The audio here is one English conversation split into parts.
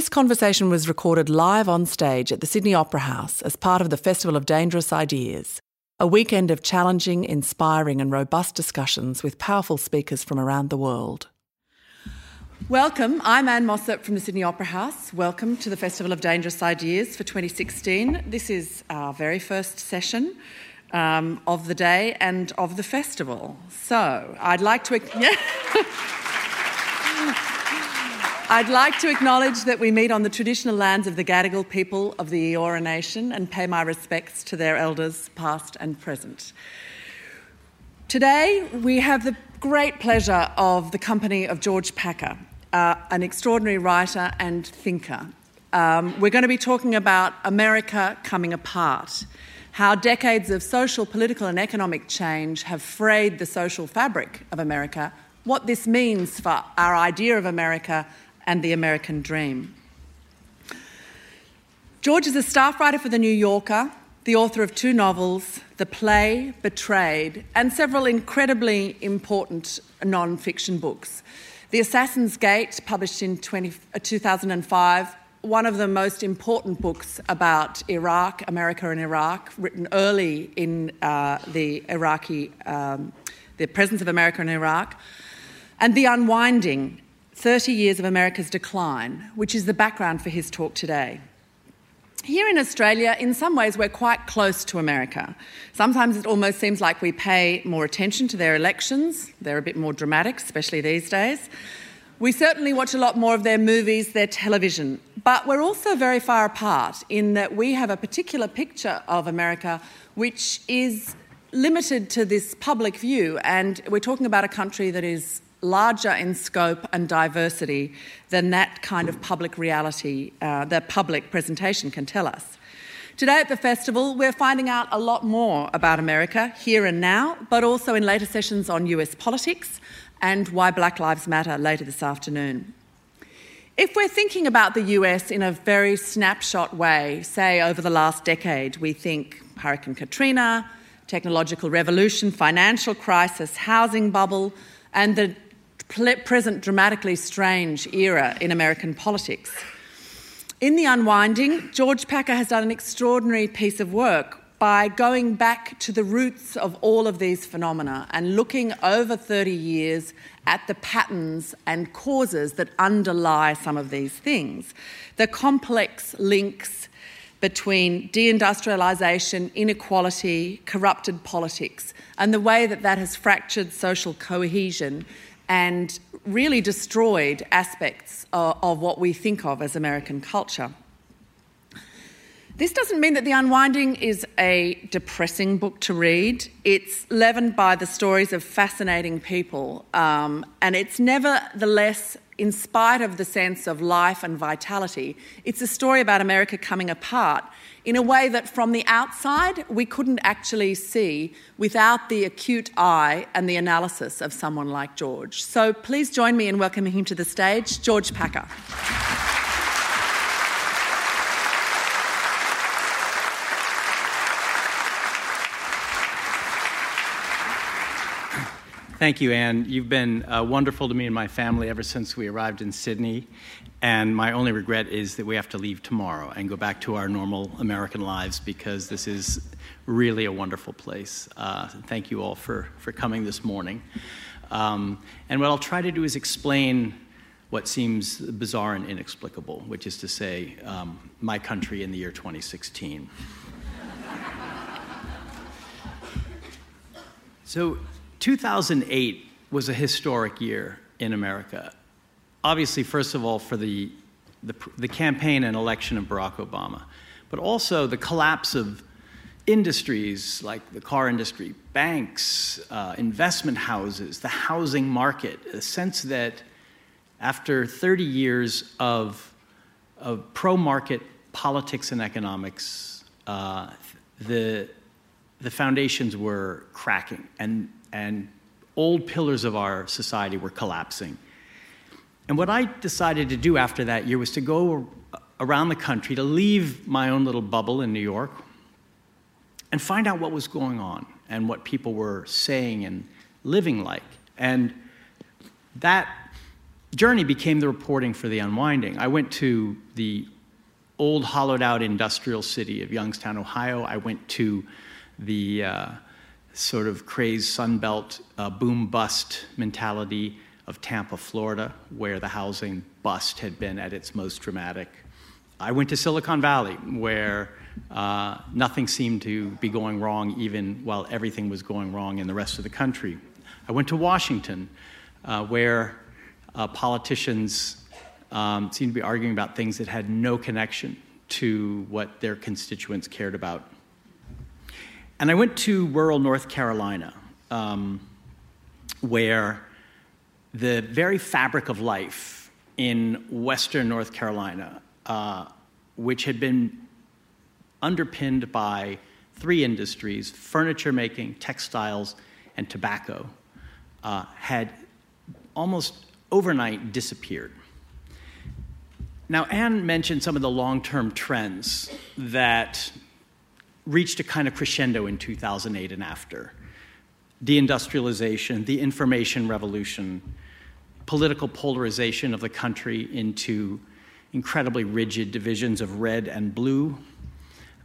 This conversation was recorded live on stage at the Sydney Opera House as part of the Festival of Dangerous Ideas, a weekend of challenging, inspiring, and robust discussions with powerful speakers from around the world. Welcome, I'm Anne Mossop from the Sydney Opera House. Welcome to the Festival of Dangerous Ideas for 2016. This is our very first session um, of the day and of the festival. So I'd like to. Yeah. I'd like to acknowledge that we meet on the traditional lands of the Gadigal people of the Eora Nation and pay my respects to their elders, past and present. Today, we have the great pleasure of the company of George Packer, uh, an extraordinary writer and thinker. Um, we're going to be talking about America coming apart, how decades of social, political, and economic change have frayed the social fabric of America, what this means for our idea of America and the American dream. George is a staff writer for The New Yorker, the author of two novels, The Play, Betrayed, and several incredibly important non fiction books. The Assassin's Gate, published in 20, uh, 2005, one of the most important books about Iraq, America and Iraq, written early in uh, the Iraqi, um, the presence of America in Iraq, and The Unwinding, 30 Years of America's Decline, which is the background for his talk today. Here in Australia, in some ways, we're quite close to America. Sometimes it almost seems like we pay more attention to their elections. They're a bit more dramatic, especially these days. We certainly watch a lot more of their movies, their television. But we're also very far apart in that we have a particular picture of America which is limited to this public view. And we're talking about a country that is larger in scope and diversity than that kind of public reality, uh, the public presentation can tell us. Today at the festival, we're finding out a lot more about America here and now, but also in later sessions on US politics and why Black Lives Matter later this afternoon. If we're thinking about the US in a very snapshot way, say over the last decade, we think Hurricane Katrina, technological revolution, financial crisis, housing bubble, and the present dramatically strange era in American politics. In The Unwinding, George Packer has done an extraordinary piece of work by going back to the roots of all of these phenomena and looking over 30 years at the patterns and causes that underlie some of these things. The complex links between deindustrialisation, inequality, corrupted politics, and the way that that has fractured social cohesion and really destroyed aspects of, of what we think of as American culture. This doesn't mean that The Unwinding is a depressing book to read. It's leavened by the stories of fascinating people, um, and it's nevertheless, in spite of the sense of life and vitality, it's a story about America coming apart in a way that from the outside we couldn't actually see without the acute eye and the analysis of someone like George. So please join me in welcoming him to the stage, George Packer. Thank you, Anne. You've been uh, wonderful to me and my family ever since we arrived in Sydney. And my only regret is that we have to leave tomorrow and go back to our normal American lives because this is really a wonderful place. Uh, thank you all for, for coming this morning. Um, and what I'll try to do is explain what seems bizarre and inexplicable, which is to say, um, my country in the year 2016. so, 2008 was a historic year in America. Obviously, first of all, for the, the, the, campaign and election of Barack Obama, but also the collapse of industries like the car industry, banks, uh, investment houses, the housing market, a sense that after 30 years of, of pro market politics and economics, uh, the, the foundations were cracking. And and old pillars of our society were collapsing. And what I decided to do after that year was to go around the country, to leave my own little bubble in New York, and find out what was going on and what people were saying and living like. And that journey became the reporting for the unwinding. I went to the old, hollowed out industrial city of Youngstown, Ohio. I went to the uh, sort of crazed Sunbelt uh, boom bust mentality of Tampa, Florida, where the housing bust had been at its most dramatic. I went to Silicon Valley, where uh, nothing seemed to be going wrong, even while everything was going wrong in the rest of the country. I went to Washington, uh, where uh, politicians um, seemed to be arguing about things that had no connection to what their constituents cared about. And I went to rural North Carolina, um, where the very fabric of life in western North Carolina, uh, which had been underpinned by three industries furniture making, textiles, and tobacco, uh, had almost overnight disappeared. Now, Anne mentioned some of the long term trends that reached a kind of crescendo in 2008 and after. Deindustrialization, the information revolution, political polarization of the country into incredibly rigid divisions of red and blue,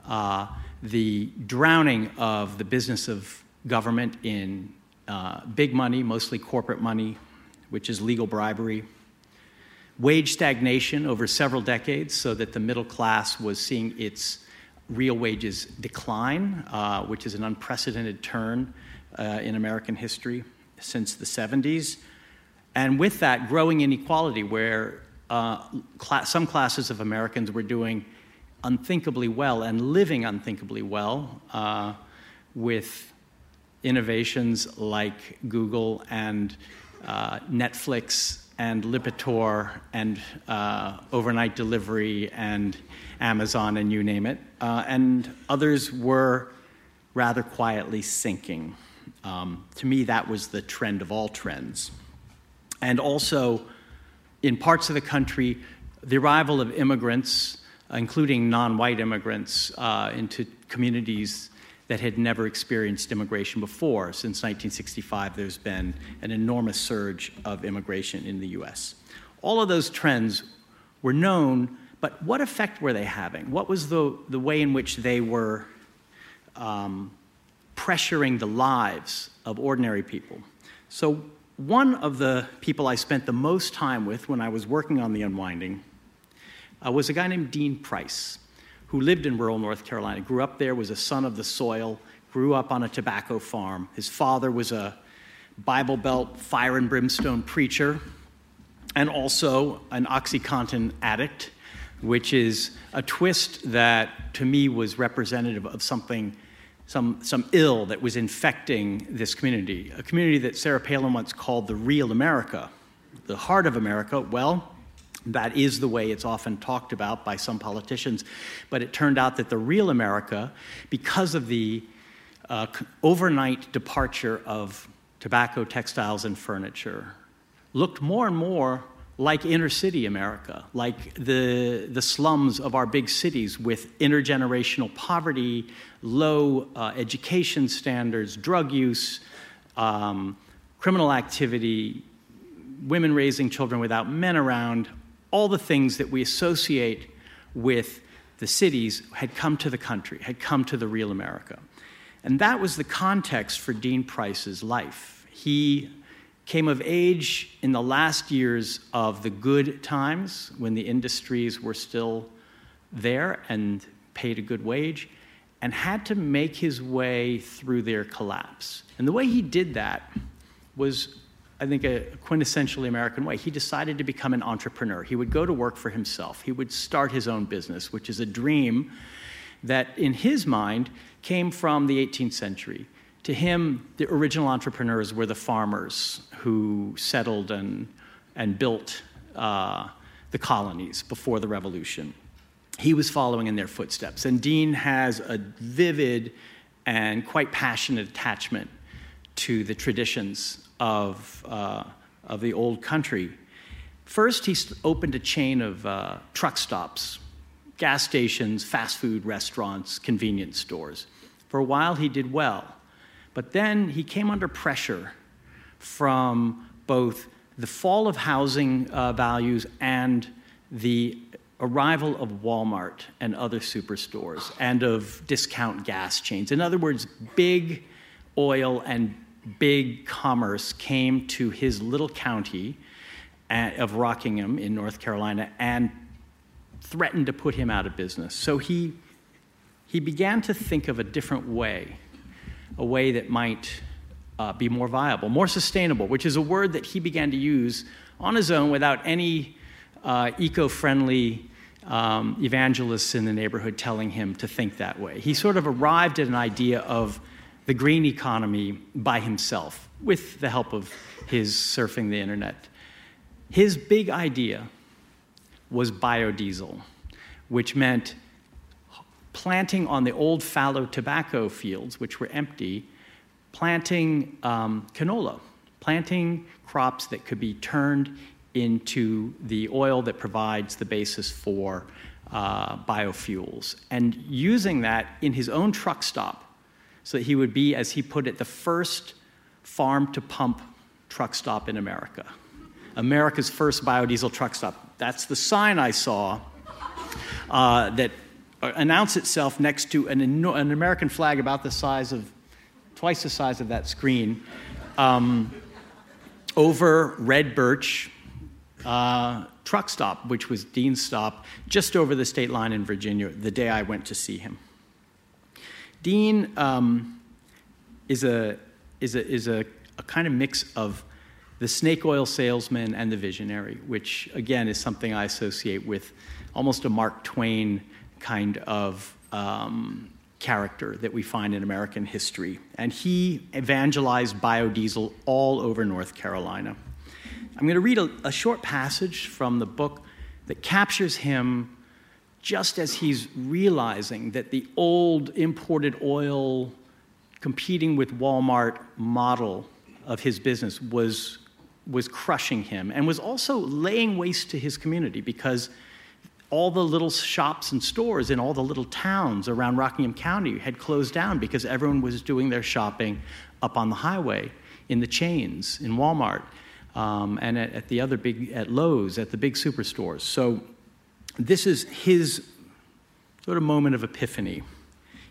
uh, the drowning of the business of government in uh, big money, mostly corporate money, which is legal bribery, wage stagnation over several decades, so that the middle class was seeing its real wages decline, uh, which is an unprecedented turn uh, in American history since the 70s. And with that, growing inequality, where uh, class, some classes of Americans were doing unthinkably well and living unthinkably well uh, with innovations like Google and uh, Netflix and Lipitor and uh, overnight delivery and Amazon and you name it. Uh, and others were rather quietly sinking. Um, to me, that was the trend of all trends. And also, in parts of the country, the arrival of immigrants, including non white immigrants, uh, into communities that had never experienced immigration before. Since 1965, there's been an enormous surge of immigration in the US. All of those trends were known, but what effect were they having? What was the, the way in which they were um, pressuring the lives of ordinary people? So, one of the people I spent the most time with when I was working on The Unwinding uh, was a guy named Dean Price who lived in rural North Carolina, grew up there, was a son of the soil, grew up on a tobacco farm. His father was a Bible Belt fire and brimstone preacher and also an Oxycontin addict, which is a twist that to me was representative of something, some, some ill that was infecting this community. A community that Sarah Palin once called the real America, the heart of America. Well, that is the way it's often talked about by some politicians. But it turned out that the real America, because of the uh, overnight departure of tobacco, textiles, and furniture, looked more and more like inner city America, like the, the slums of our big cities with intergenerational poverty, low uh, education standards, drug use, um, criminal activity, women raising children without men around, all the things that we associate with the cities had come to the country, had come to the real America. And that was the context for Dean Price's life. He came of age in the last years of the good times when the industries were still there and paid a good wage, and had to make his way through their collapse. And the way he did that was I think, a quintessentially American way. He decided to become an entrepreneur. He would go to work for himself. He would start his own business, which is a dream that, in his mind, came from the 18th century. To him, the original entrepreneurs were the farmers who settled and, and built uh, the colonies before the revolution. He was following in their footsteps. And Dean has a vivid and quite passionate attachment to the traditions of, uh, of the old country. First, he opened a chain of uh, truck stops, gas stations, fast food restaurants, convenience stores. For a while, he did well. But then he came under pressure from both the fall of housing uh, values and the arrival of Walmart and other superstores and of discount gas chains. In other words, big oil and big commerce came to his little county of Rockingham in North Carolina and threatened to put him out of business. So he, he began to think of a different way, a way that might uh, be more viable, more sustainable, which is a word that he began to use on his own without any uh, eco friendly um, evangelists in the neighborhood telling him to think that way. He sort of arrived at an idea of the green economy by himself with the help of his surfing the internet. His big idea was biodiesel, which meant planting on the old fallow tobacco fields, which were empty, planting um, canola, planting crops that could be turned into the oil that provides the basis for uh, biofuels, and using that in his own truck stop so that he would be, as he put it, the first farm to pump truck stop in America. America's first biodiesel truck stop. That's the sign I saw uh, that announced itself next to an, an, American flag about the size of, twice the size of that screen, um, over red birch uh, truck stop, which was Dean's stop, just over the state line in Virginia the day I went to see him. Dean um, is, a, is, a, is a, a kind of mix of the snake oil salesman and the visionary, which again is something I associate with almost a Mark Twain kind of um, character that we find in American history. And he evangelized biodiesel all over North Carolina. I'm going to read a, a short passage from the book that captures him just as he's realizing that the old imported oil competing with Walmart model of his business was was crushing him and was also laying waste to his community because all the little shops and stores in all the little towns around Rockingham County had closed down because everyone was doing their shopping up on the highway in the chains, in Walmart, um, and at, at, the other big, at Lowe's, at the big superstores. So this is his sort of moment of epiphany.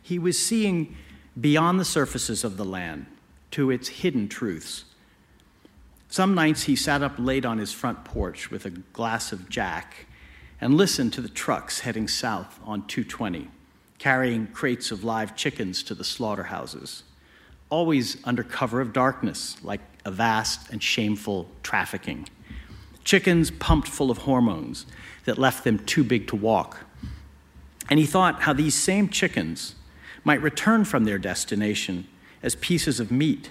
He was seeing beyond the surfaces of the land to its hidden truths. Some nights he sat up late on his front porch with a glass of Jack and listened to the trucks heading south on 220, carrying crates of live chickens to the slaughterhouses, always under cover of darkness, like a vast and shameful trafficking. Chickens pumped full of hormones that left them too big to walk. And he thought how these same chickens might return from their destination as pieces of meat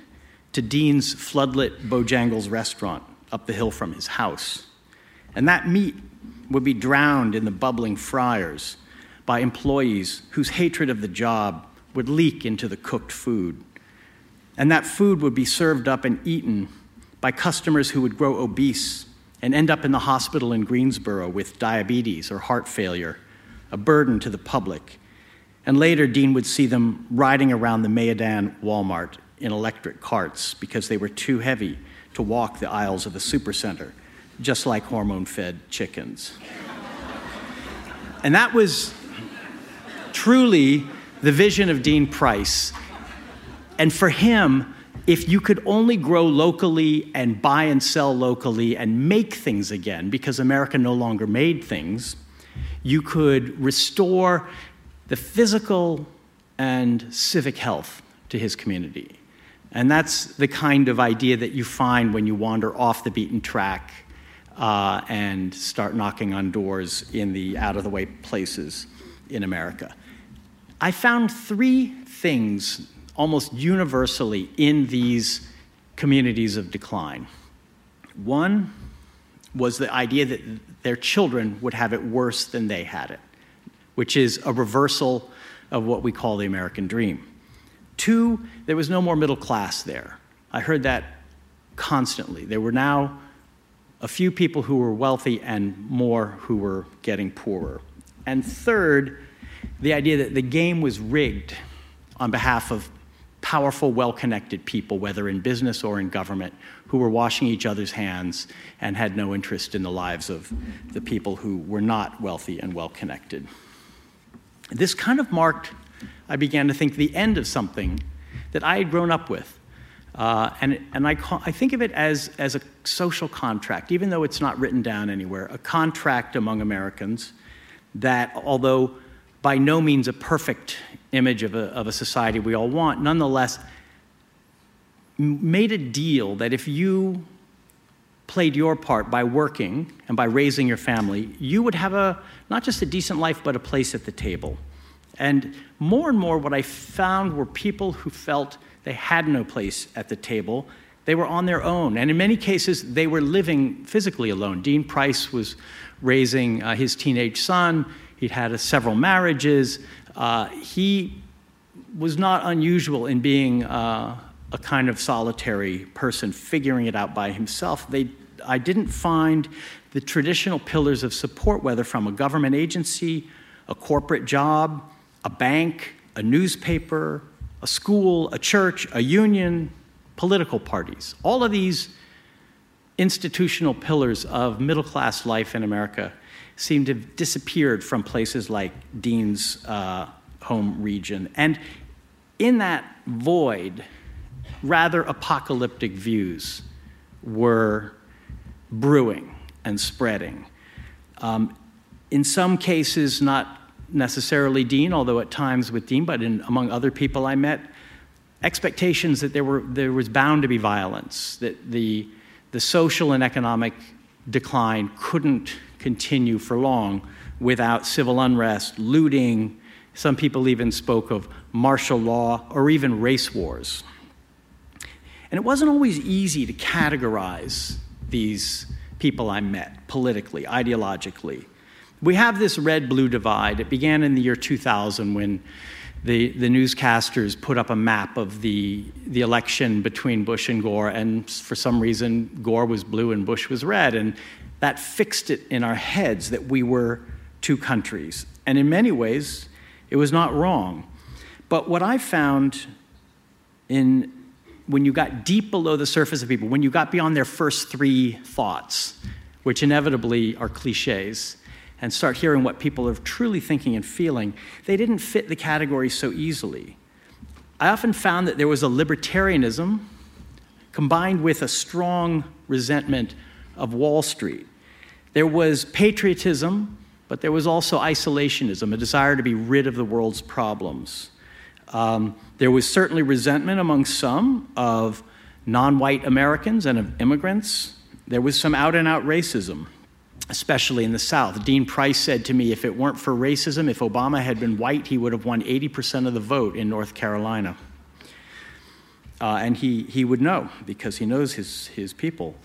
to Dean's floodlit Bojangles restaurant up the hill from his house. And that meat would be drowned in the bubbling fryers by employees whose hatred of the job would leak into the cooked food. And that food would be served up and eaten by customers who would grow obese and end up in the hospital in Greensboro with diabetes or heart failure, a burden to the public. And later, Dean would see them riding around the Mayodan Walmart in electric carts because they were too heavy to walk the aisles of a supercenter, just like hormone fed chickens. and that was truly the vision of Dean Price. And for him, if you could only grow locally and buy and sell locally and make things again, because America no longer made things, you could restore the physical and civic health to his community. And that's the kind of idea that you find when you wander off the beaten track uh, and start knocking on doors in the out of the way places in America. I found three things almost universally in these communities of decline. One was the idea that their children would have it worse than they had it, which is a reversal of what we call the American dream. Two, there was no more middle class there. I heard that constantly. There were now a few people who were wealthy and more who were getting poorer. And third, the idea that the game was rigged on behalf of powerful, well connected people, whether in business or in government, who were washing each other's hands and had no interest in the lives of the people who were not wealthy and well connected. This kind of marked, I began to think, the end of something that I had grown up with. Uh, and and I, call, I think of it as, as a social contract, even though it's not written down anywhere, a contract among Americans that, although by no means a perfect image of a, of a society we all want, nonetheless made a deal that if you played your part by working and by raising your family, you would have a not just a decent life, but a place at the table. And more and more, what I found were people who felt they had no place at the table. They were on their own. And in many cases, they were living physically alone. Dean Price was raising uh, his teenage son, he'd had uh, several marriages. Uh, he was not unusual in being uh, a kind of solitary person, figuring it out by himself. They, I didn't find the traditional pillars of support, whether from a government agency, a corporate job, a bank, a newspaper, a school, a church, a union, political parties. All of these institutional pillars of middle class life in America seem to have disappeared from places like Dean's uh, home region. And in that void, rather apocalyptic views were brewing and spreading. Um, in some cases, not necessarily Dean, although at times with Dean, but in, among other people I met, expectations that there, were, there was bound to be violence, that the, the social and economic decline couldn't continue for long without civil unrest, looting. Some people even spoke of martial law or even race wars. And it wasn't always easy to categorize these people I met politically, ideologically. We have this red blue divide. It began in the year 2000 when the, the newscasters put up a map of the, the election between Bush and Gore, and for some reason, Gore was blue and Bush was red. And that fixed it in our heads that we were two countries. And in many ways, it was not wrong. But what I found in when you got deep below the surface of people, when you got beyond their first three thoughts, which inevitably are cliches, and start hearing what people are truly thinking and feeling, they didn't fit the category so easily. I often found that there was a libertarianism combined with a strong resentment of Wall Street. There was patriotism, but there was also isolationism, a desire to be rid of the world's problems. Um, there was certainly resentment among some of non white Americans and of immigrants. There was some out and out racism especially in the South. Dean Price said to me if it weren't for racism, if Obama had been white, he would have won 80% of the vote in North Carolina. Uh, and he, he would know because he knows his, his people.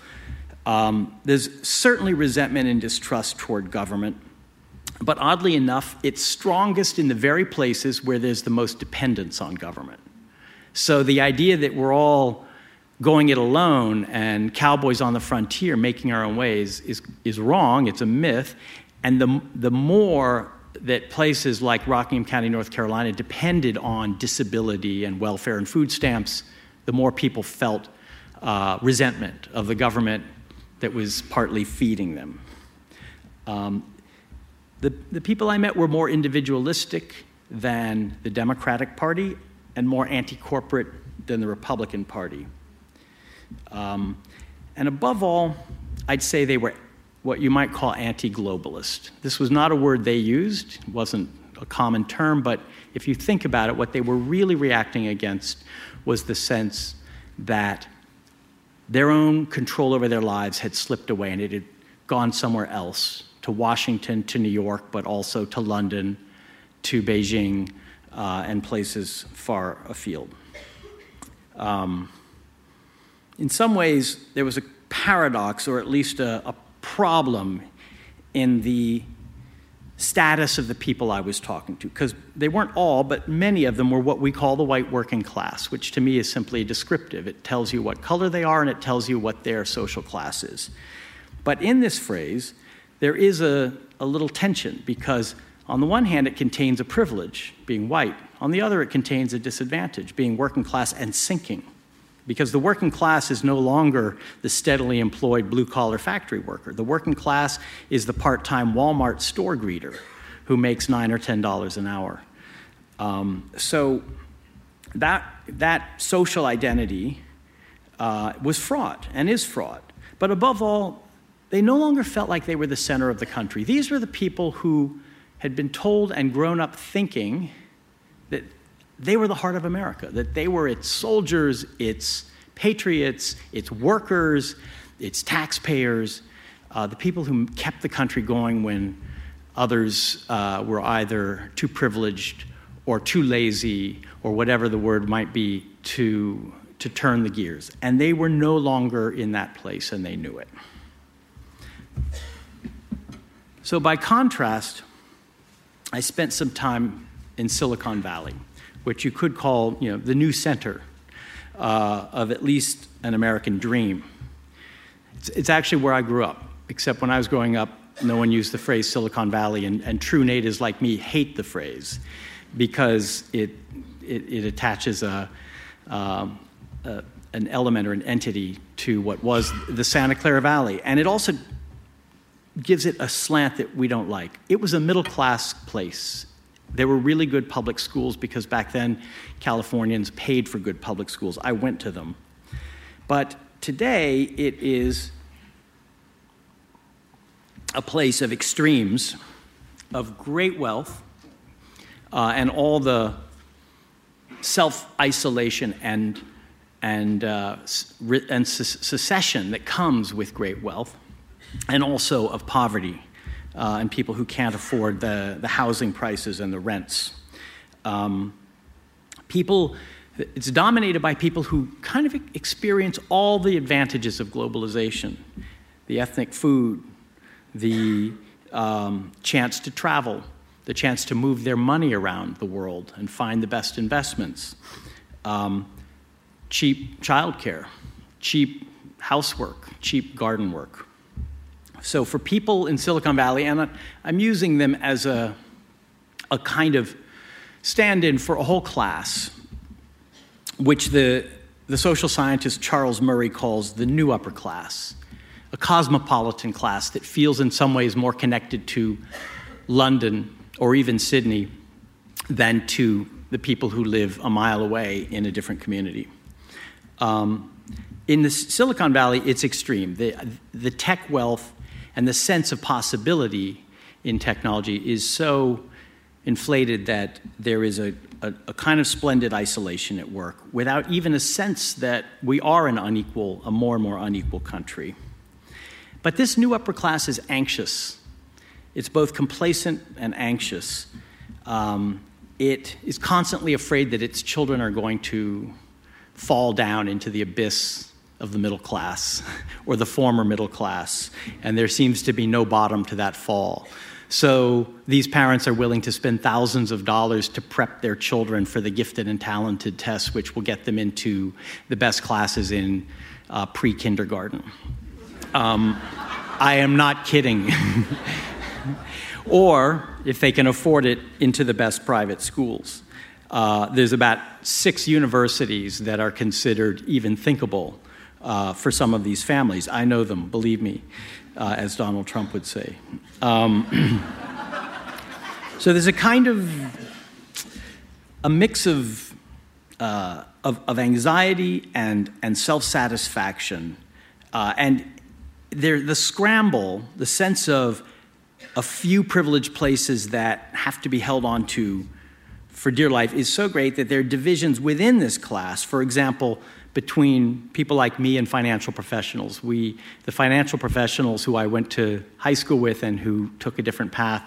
Um, there's certainly resentment and distrust toward government, but oddly enough, it's strongest in the very places where there's the most dependence on government. So the idea that we're all going it alone and cowboys on the frontier making our own ways is, is wrong. It's a myth. And the, the more that places like Rockingham County, North Carolina depended on disability and welfare and food stamps, the more people felt uh, resentment of the government that was partly feeding them. Um, the, the people I met were more individualistic than the Democratic Party and more anti corporate than the Republican Party. Um, and above all, I'd say they were what you might call anti globalist. This was not a word they used, it wasn't a common term, but if you think about it, what they were really reacting against was the sense that their own control over their lives had slipped away and it had gone somewhere else to Washington, to New York, but also to London, to Beijing, uh, and places far afield. Um, in some ways, there was a paradox, or at least a, a problem, in the status of the people I was talking to, because they weren't all, but many of them were what we call the white working class, which to me is simply descriptive. It tells you what color they are and it tells you what their social class is. But in this phrase, there is a, a little tension because, on the one hand, it contains a privilege, being white. On the other, it contains a disadvantage, being working class and sinking, because the working class is no longer the steadily employed blue collar factory worker. The working class is the part time Walmart store greeter who makes nine or ten dollars an hour. Um, so that, that social identity uh, was fraught and is fraught. But above all, they no longer felt like they were the center of the country. These were the people who had been told and grown up thinking they were the heart of America, that they were its soldiers, its patriots, its workers, its taxpayers, uh, the people who kept the country going when others uh, were either too privileged or too lazy or whatever the word might be to, to turn the gears. And they were no longer in that place and they knew it. So, by contrast, I spent some time in Silicon Valley, which you could call you know, the new center uh, of at least an American dream. It's, it's, actually where I grew up, except when I was growing up, no one used the phrase Silicon Valley, and, and true natives like me hate the phrase because it, it, it attaches a, um, a, an element or an entity to what was the Santa Clara Valley. And it also gives it a slant that we don't like. It was a middle class place. There were really good public schools because back then Californians paid for good public schools. I went to them. But today it is a place of extremes, of great wealth, uh, and all the self isolation and, and, uh, and secession that comes with great wealth and also of poverty uh, and people who can't afford the, the housing prices and the rents. Um, people, it's dominated by people who kind of experience all the advantages of globalization the ethnic food, the um, chance to travel, the chance to move their money around the world and find the best investments, um, cheap childcare, cheap housework, cheap garden work. So, for people in Silicon Valley, and I'm using them as a, a kind of stand in for a whole class, which the, the social scientist Charles Murray calls the new upper class, a cosmopolitan class that feels in some ways more connected to London or even Sydney than to the people who live a mile away in a different community. Um, in the Silicon Valley, it's extreme. The, the tech wealth and the sense of possibility in technology is so inflated that there is a, a, a, kind of splendid isolation at work without even a sense that we are an unequal, a more and more unequal country. But this new upper class is anxious. It's both complacent and anxious. Um, it is constantly afraid that its children are going to fall down into the abyss of the middle class or the former middle class, and there seems to be no bottom to that fall. So these parents are willing to spend thousands of dollars to prep their children for the gifted and talented tests, which will get them into the best classes in uh, pre kindergarten. Um, I am not kidding. or, if they can afford it, into the best private schools. Uh, there's about six universities that are considered even thinkable uh, for some of these families. I know them, believe me, uh, as Donald Trump would say. Um, so there's a kind of a mix of, uh, of, of, anxiety and, and self satisfaction. Uh, and there, the scramble, the sense of a few privileged places that have to be held on to for dear life is so great that there are divisions within this class. For example, between people like me and financial professionals. We, the financial professionals who I went to high school with and who took a different path,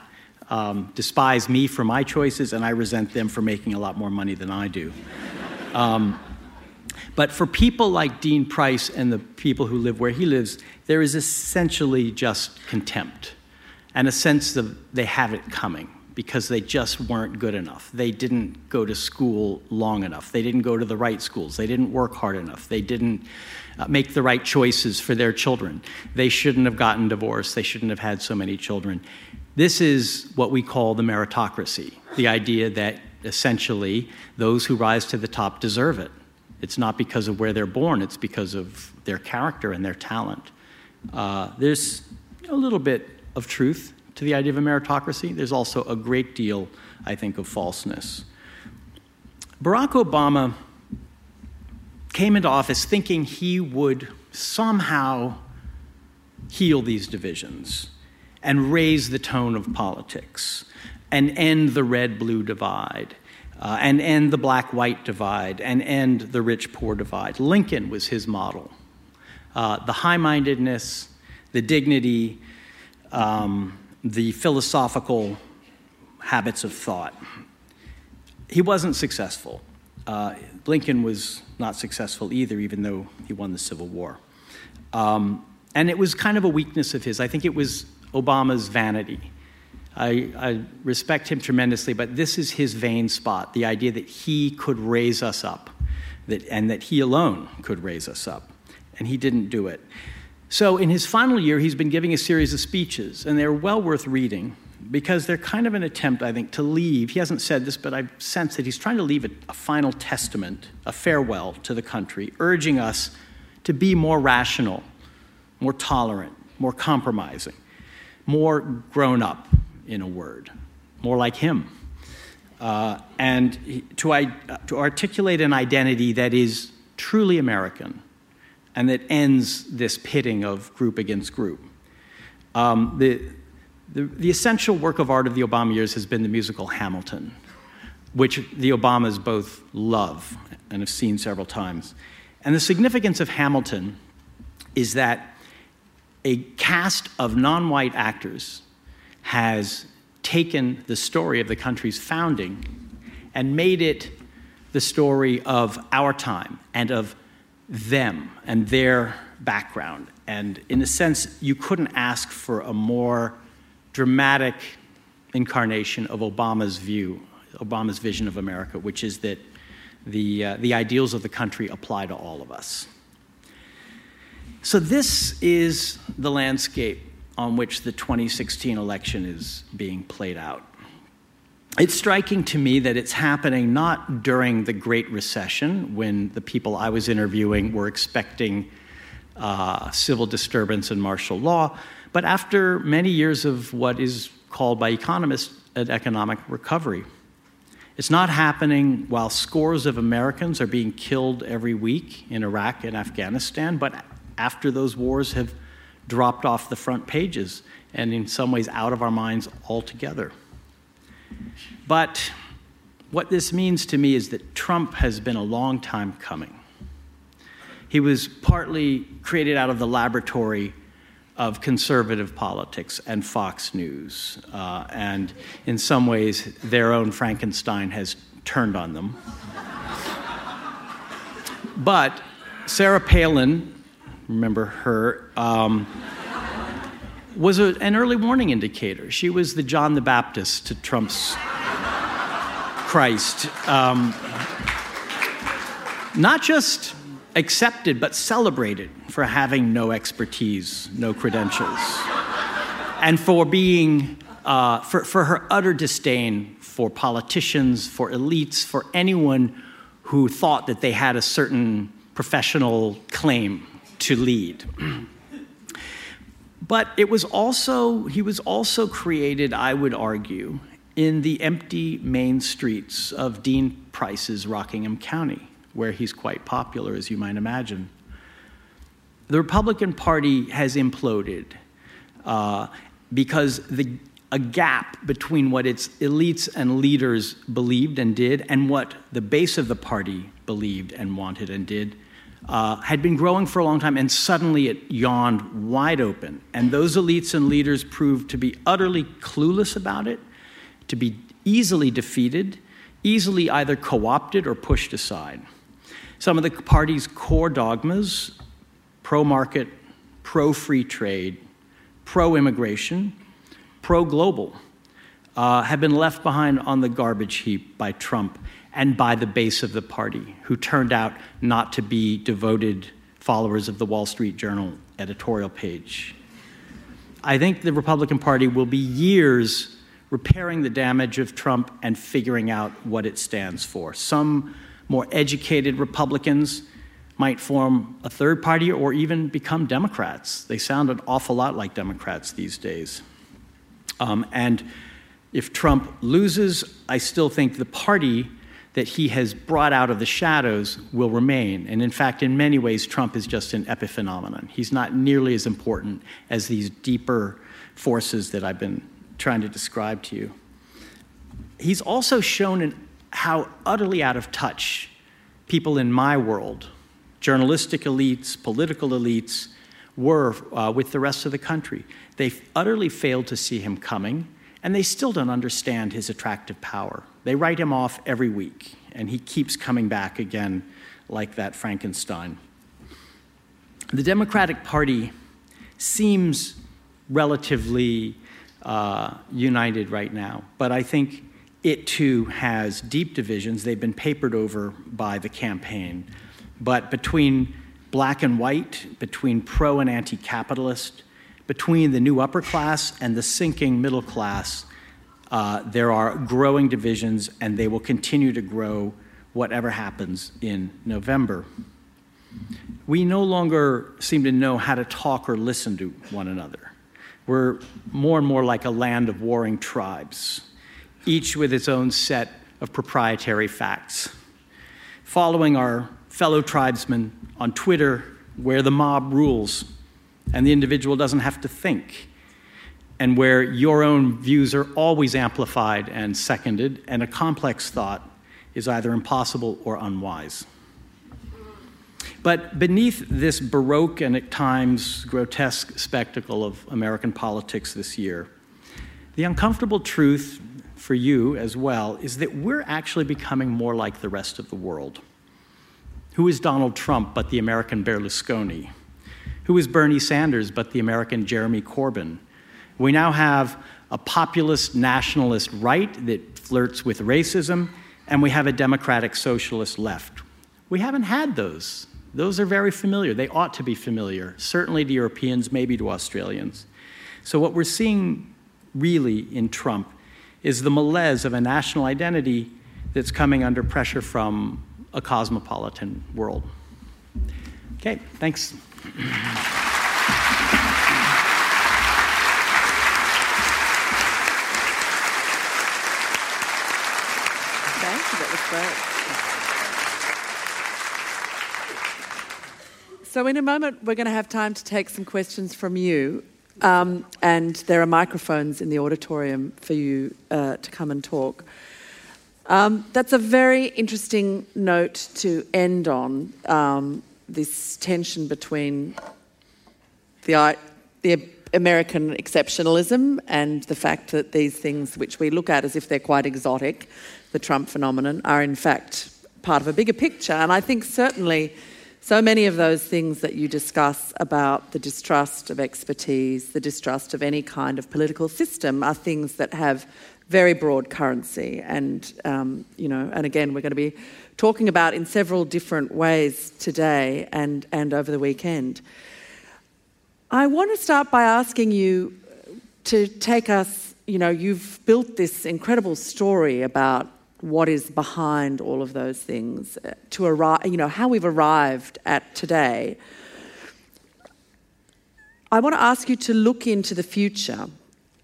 um, despise me for my choices, and I resent them for making a lot more money than I do. Um, but for people like Dean Price and the people who live where he lives, there is essentially just contempt and a sense that they have it coming because they just weren't good enough. They didn't go to school long enough. They didn't go to the right schools. They didn't work hard enough. They didn't uh, make the right choices for their children. They shouldn't have gotten divorced. They shouldn't have had so many children. This is what we call the meritocracy the idea that essentially those who rise to the top deserve it. It's not because of where they're born, it's because of their character and their talent. Uh, there's a little bit of truth to the idea of a meritocracy. There's also a great deal, I think, of falseness. Barack Obama came into office thinking he would somehow heal these divisions and raise the tone of politics and end the red blue divide uh, and end the black white divide and end the rich poor divide. Lincoln was his model. Uh, the high mindedness, the dignity, um, the philosophical habits of thought. He wasn't successful. Uh, Lincoln was not successful either, even though he won the Civil War. Um, and it was kind of a weakness of his. I think it was Obama's vanity. I, I, respect him tremendously, but this is his vain spot the idea that he could raise us up, that, and that he alone could raise us up. And he didn't do it. So, in his final year, he's been giving a series of speeches, and they're well worth reading because they're kind of an attempt, I think, to leave. He hasn't said this, but I sense that he's trying to leave a, a final testament, a farewell to the country, urging us to be more rational, more tolerant, more compromising, more grown up, in a word, more like him. Uh, and to, uh, to articulate an identity that is truly American and that ends this pitting of group against group. Um, the, the, the, essential work of art of the Obama years has been the musical Hamilton, which the Obamas both love and have seen several times. And the significance of Hamilton is that a cast of non white actors has taken the story of the country's founding and made it the story of our time and of them and their background. And in a sense, you couldn't ask for a more dramatic incarnation of Obama's view, Obama's vision of America, which is that the, uh, the ideals of the country apply to all of us. So, this is the landscape on which the 2016 election is being played out it's striking to me that it's happening not during the Great Recession, when the people I was interviewing were expecting uh, civil disturbance and martial law, but after many years of what is called by economists an economic recovery. It's not happening while scores of Americans are being killed every week in Iraq and Afghanistan, but after those wars have dropped off the front pages and in some ways out of our minds altogether. But what this means to me is that Trump has been a long time coming. He was partly created out of the laboratory of conservative politics and Fox News. Uh, and in some ways, their own Frankenstein has turned on them. but Sarah Palin, remember her, um, was a, an early warning indicator. She was the John the Baptist to Trump's Christ. Um, not just accepted, but celebrated for having no expertise, no credentials, and for being, uh, for, for her utter disdain for politicians, for elites, for anyone who thought that they had a certain professional claim to lead. But it was also, he was also created, I would argue, in the empty main streets of Dean Price's Rockingham County, where he's quite popular, as you might imagine. The Republican Party has imploded uh, because the, a gap between what its elites and leaders believed and did and what the base of the party believed and wanted and did uh, had been growing for a long time, and suddenly it yawned wide open. And those elites and leaders proved to be utterly clueless about it, to be easily defeated, easily either co opted or pushed aside. Some of the party's core dogmas pro market, pro free trade, pro immigration, pro global uh, have been left behind on the garbage heap by Trump and by the base of the party, who turned out not to be devoted followers of the Wall Street Journal editorial page. I think the Republican Party will be years repairing the damage of Trump and figuring out what it stands for. Some more educated Republicans might form a third party or even become Democrats. They sound an awful lot like Democrats these days. Um, and if Trump loses, I still think the party that he has brought out of the shadows will remain. And in fact, in many ways, Trump is just an epiphenomenon. He's not nearly as important as these deeper forces that I've been trying to describe to you. He's also shown how utterly out of touch people in my world, journalistic elites, political elites, were uh, with the rest of the country. They utterly failed to see him coming, and they still don't understand his attractive power. They write him off every week, and he keeps coming back again like that Frankenstein. The Democratic Party seems relatively uh, united right now, but I think it too has deep divisions. They've been papered over by the campaign. But between black and white, between pro and anti capitalist, between the new upper class and the sinking middle class, uh, there are growing divisions, and they will continue to grow whatever happens in November. We no longer seem to know how to talk or listen to one another. We're more and more like a land of warring tribes, each with its own set of proprietary facts. Following our fellow tribesmen on Twitter, where the mob rules and the individual doesn't have to think and where your own views are always amplified and seconded, and a complex thought is either impossible or unwise. But beneath this baroque and at times grotesque spectacle of American politics this year, the uncomfortable truth for you as well is that we're actually becoming more like the rest of the world. Who is Donald Trump but the American Berlusconi? Who is Bernie Sanders but the American Jeremy Corbyn? We now have a populist nationalist right that flirts with racism, and we have a democratic socialist left. We haven't had those. Those are very familiar. They ought to be familiar, certainly to Europeans, maybe to Australians. So, what we're seeing really in Trump is the malaise of a national identity that's coming under pressure from a cosmopolitan world. Okay, thanks. So, in a moment, we're going to have time to take some questions from you. Um, and there are microphones in the auditorium for you uh, to come and talk. Um, that's a very interesting note to end on um, this tension between the, the American exceptionalism and the fact that these things, which we look at as if they're quite exotic, the Trump phenomenon, are in fact part of a bigger picture. And I think certainly so many of those things that you discuss about the distrust of expertise, the distrust of any kind of political system, are things that have very broad currency. And, um, you know, and again, we're going to be talking about in several different ways today and, and over the weekend. I want to start by asking you to take us, you know, you've built this incredible story about what is behind all of those things uh, to arrive, you know, how we've arrived at today. I want to ask you to look into the future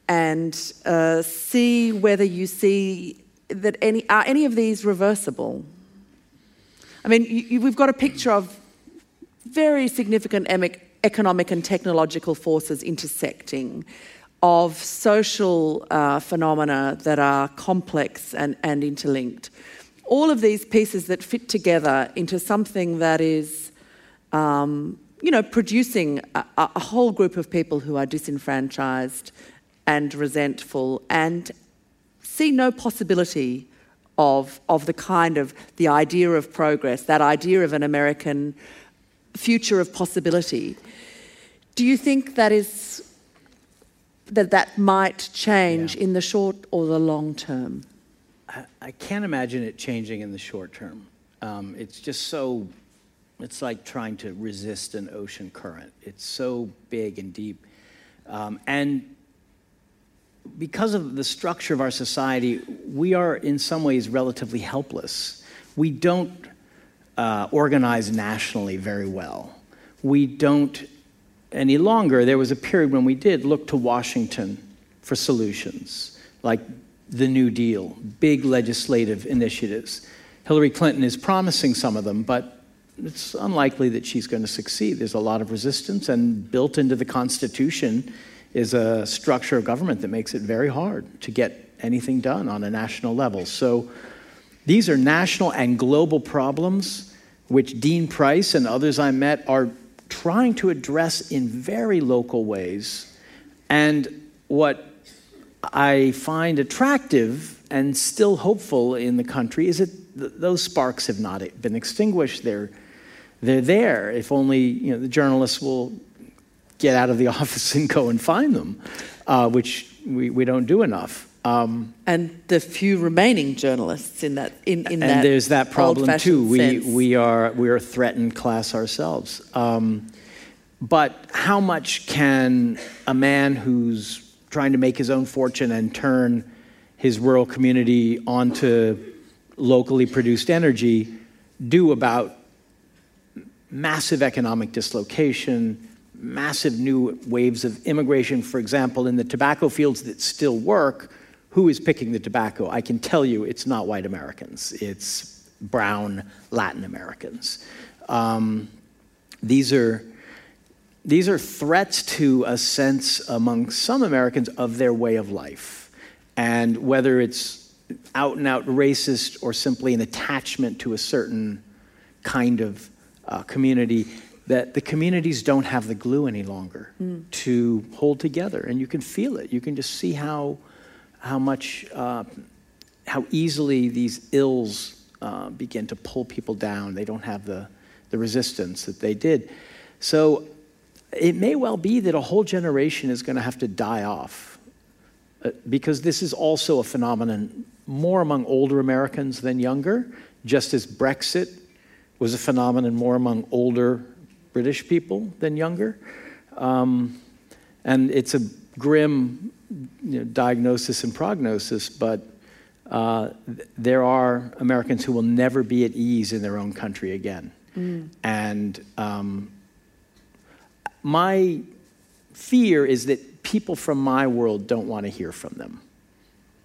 and uh, see whether you see that any are any of these reversible. I mean, you, we've got a picture of very significant economic and technological forces intersecting of social uh, phenomena that are complex and, and interlinked. All of these pieces that fit together into something that is, um, you know, producing a, a whole group of people who are disenfranchised and resentful and see no possibility of, of the kind of the idea of progress, that idea of an American future of possibility. Do you think that is that that might change yeah. in the short or the long term? I, I, can't imagine it changing in the short term. Um, it's just so, it's like trying to resist an ocean current. It's so big and deep. Um, and because of the structure of our society, we are in some ways relatively helpless. We don't uh, organize nationally very well. We don't any longer. There was a period when we did look to Washington for solutions, like the New Deal, big legislative initiatives. Hillary Clinton is promising some of them, but it's unlikely that she's going to succeed. There's a lot of resistance, and built into the Constitution is a structure of government that makes it very hard to get anything done on a national level. So these are national and global problems which Dean Price and others I met are trying to address in very local ways. And what I find attractive and still hopeful in the country is that th- those sparks have not been extinguished. They're, they're there. If only you know, the journalists will get out of the office and go and find them, uh, which we, we don't do enough. Um, and the few remaining journalists in that in, in and that there's that problem too. We sense. we are we are a threatened class ourselves. Um, but how much can a man who's trying to make his own fortune and turn his rural community onto locally produced energy do about massive economic dislocation, massive new waves of immigration, for example, in the tobacco fields that still work? Who is picking the tobacco? I can tell you it's not white Americans, it's brown Latin Americans. Um, these are these are threats to a sense among some Americans of their way of life. And whether it's out and out racist or simply an attachment to a certain kind of uh, community, that the communities don't have the glue any longer mm. to hold together. And you can feel it. You can just see how, how much, uh, how easily these ills uh, begin to pull people down. They don't have the, the resistance that they did. So it may well be that a whole generation is going to have to die off uh, because this is also a phenomenon more among older Americans than younger, just as Brexit was a phenomenon more among older British people than younger. Um, and it's a grim you know, diagnosis and prognosis, but uh, th- there are Americans who will never be at ease in their own country again. Mm. And um, my fear is that people from my world don't want to hear from them.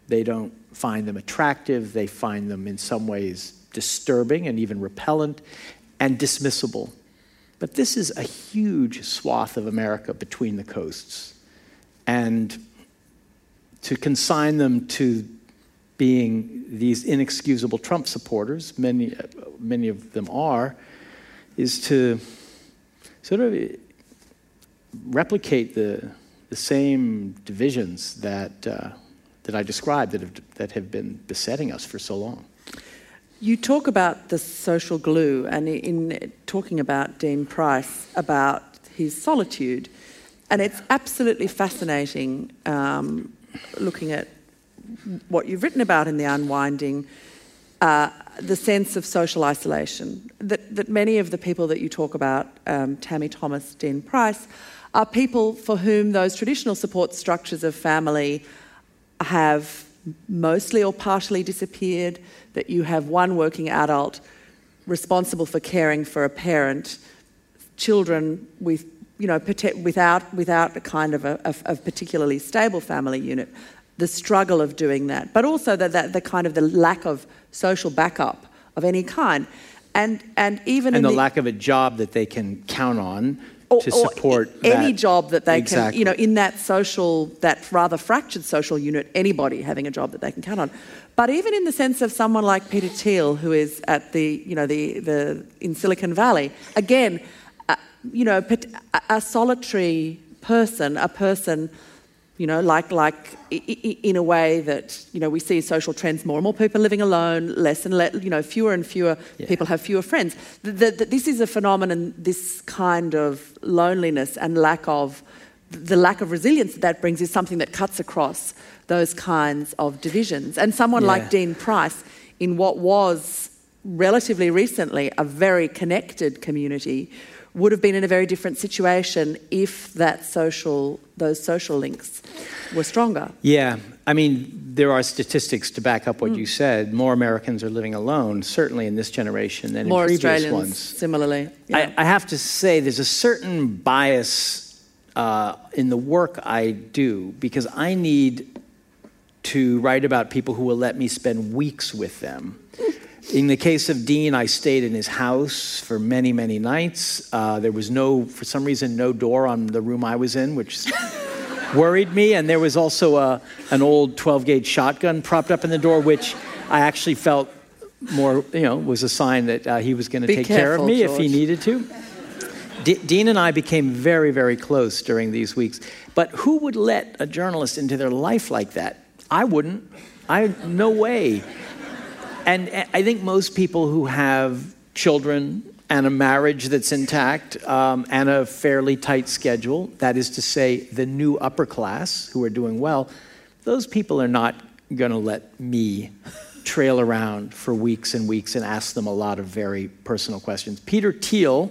They don't find them attractive, they find them in some ways disturbing and even repellent and dismissible. But this is a huge swath of America between the coasts. And to consign them to being these inexcusable Trump supporters, many, many of them are, is to sort of replicate the, the same divisions that, uh, that I described that have, that have been besetting us for so long. You talk about the social glue, and in talking about Dean Price, about his solitude, and it's absolutely fascinating um, looking at what you've written about in The Unwinding, uh, the sense of social isolation. That, that many of the people that you talk about, um, Tammy Thomas, Dean Price, are people for whom those traditional support structures of family have mostly or partially disappeared, that you have one working adult responsible for caring for a parent, children with you know, without, without a kind of a, a, a, particularly stable family unit, the struggle of doing that, but also the, the, the, kind of the lack of social backup of any kind. And, and even and the, the, lack of a job that they can count on or, to support any that. job that they exactly. can, you know, in that social, that rather fractured social unit, anybody having a job that they can count on. But even in the sense of someone like Peter Thiel, who is at the, you know, the, the in Silicon Valley, again, you know, a solitary person, a person you know, like, like in a way that, you know, we see social trends, more and more people living alone, less and less, you know, fewer and fewer yeah. people have fewer friends. The, the, this is a phenomenon, this kind of loneliness and lack of, the lack of resilience that, that brings is something that cuts across those kinds of divisions. And someone yeah. like Dean Price, in what was relatively recently a very connected community, would have been in a very different situation if that social, those social links were stronger. Yeah, I mean, there are statistics to back up what mm. you said. More Americans are living alone, certainly in this generation than More in previous Australians, ones. Similarly, yeah. I, I, have to say, there's a certain bias uh, in the work I do because I need to write about people who will let me spend weeks with them. In the case of Dean, I stayed in his house for many, many nights. Uh, there was no, for some reason, no door on the room I was in, which worried me. And there was also a, an old 12 gauge shotgun propped up in the door, which I actually felt more, you know, was a sign that uh, he was going to take careful, care of me George. if he needed to. D- Dean and I became very, very close during these weeks. But who would let a journalist into their life like that? I wouldn't. I no way. And I think most people who have children and a marriage that's intact um, and a fairly tight schedule, that is to say, the new upper class who are doing well, those people are not going to let me trail around for weeks and weeks and ask them a lot of very personal questions. Peter Thiel,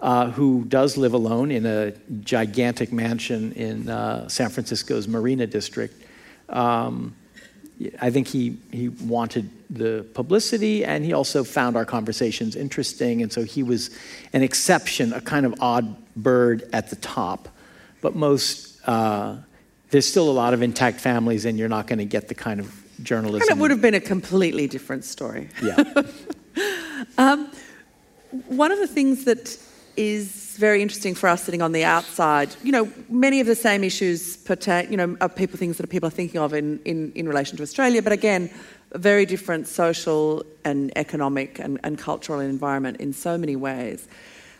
uh, who does live alone in a gigantic mansion in uh, San Francisco's Marina District, um, I think he, he wanted the publicity and he also found our conversations interesting. And so he was an exception, a kind of odd bird at the top. But most, uh, there's still a lot of intact families and you're not going to get the kind of journalism. And it would have been a completely different story. Yeah. um, one of the things that is very interesting for us sitting on the outside. You know, many of the same issues pertain, you know, are people things that people are thinking of in, in, in relation to Australia, but again, a very different social and economic and, and cultural environment in so many ways.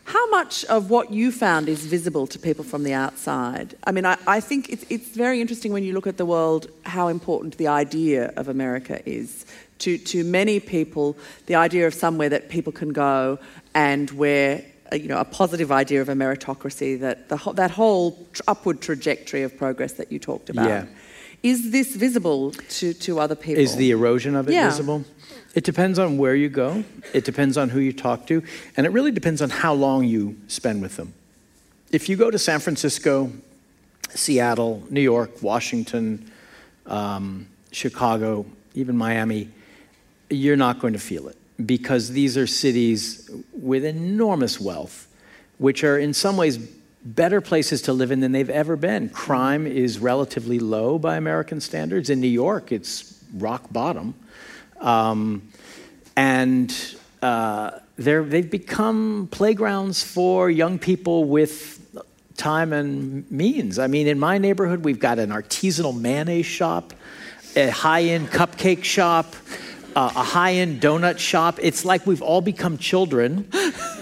How much of what you found is visible to people from the outside? I mean, I, I think it's, it's very interesting when you look at the world how important the idea of America is. To, to many people, the idea of somewhere that people can go and where a, you know, a positive idea of a meritocracy, that, the, that whole upward trajectory of progress that you talked about. Yeah. Is this visible to, to other people? Is the erosion of it yeah. visible? It depends on where you go, it depends on who you talk to, and it really depends on how long you spend with them. If you go to San Francisco, Seattle, New York, Washington, um, Chicago, even Miami, you're not going to feel it because these are cities with enormous wealth, which are in some ways better places to live in than they've ever been. Crime is relatively low by American standards. In New York, it's rock bottom. Um, and uh, they've become playgrounds for young people with time and means. I mean, in my neighborhood, we've got an artisanal mayonnaise shop, a high end cupcake shop uh, a high end donut shop. It's like we've all become children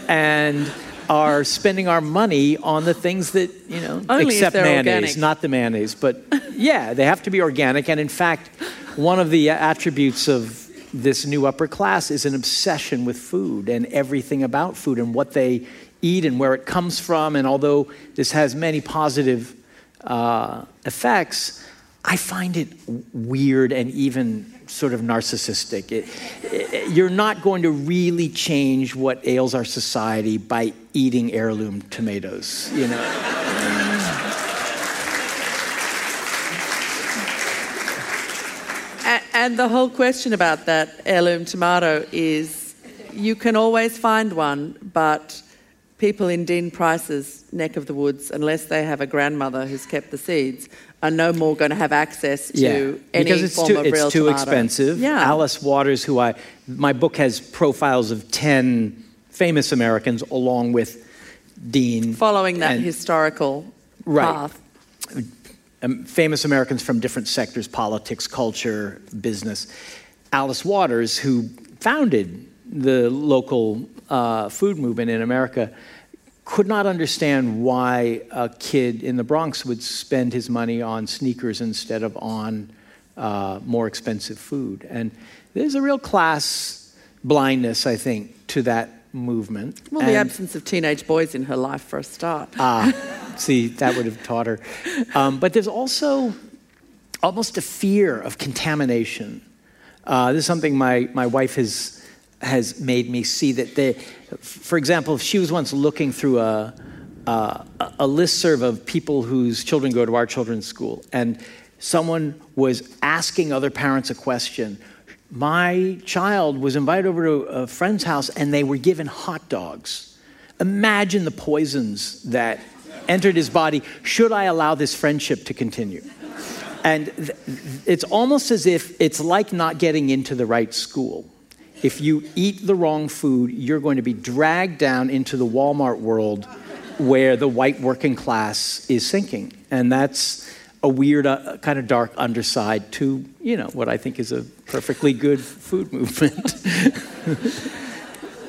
and are spending our money on the things that, you know, Only except mayonnaise, organic. not the mayonnaise. But yeah, they have to be organic. And in fact, one of the attributes of this new upper class is an obsession with food and everything about food and what they eat and where it comes from. And although this has many positive uh, effects, I find it weird and even sort of narcissistic. It, it, you're not going to really change what ails our society by eating heirloom tomatoes, you know. and the whole question about that heirloom tomato is you can always find one, but people in Dean Price's neck of the woods, unless they have a grandmother who's kept the seeds, are no more going to have access to yeah, any because it's form too, of it's real too tomato. expensive. Yeah. Alice Waters, who I, my book has profiles of 10 famous Americans along with Dean. Following that and, historical right. path. Um, famous Americans from different sectors politics, culture, business. Alice Waters, who founded the local uh, food movement in America, could not understand why a kid in the Bronx would spend his money on sneakers instead of on uh, more expensive food. And there's a real class blindness, I think, to that movement. Well, and, the absence of teenage boys in her life for a start. Ah, see, that would have taught her. Um, but there's also almost a fear of contamination. Uh, this is something my, my wife has has made me see that they, for example, if she was once looking through a, a listserv of people whose children go to our children's school, and someone was asking other parents a question. My child was invited over to a friend's house and they were given hot dogs. Imagine the poisons that entered his body. Should I allow this friendship to continue? And th- it's almost as if it's like not getting into the right school. If you eat the wrong food, you're going to be dragged down into the Walmart world where the white working class is sinking. And that's a weird, uh, kind of dark underside to, you know, what I think is a perfectly good food movement.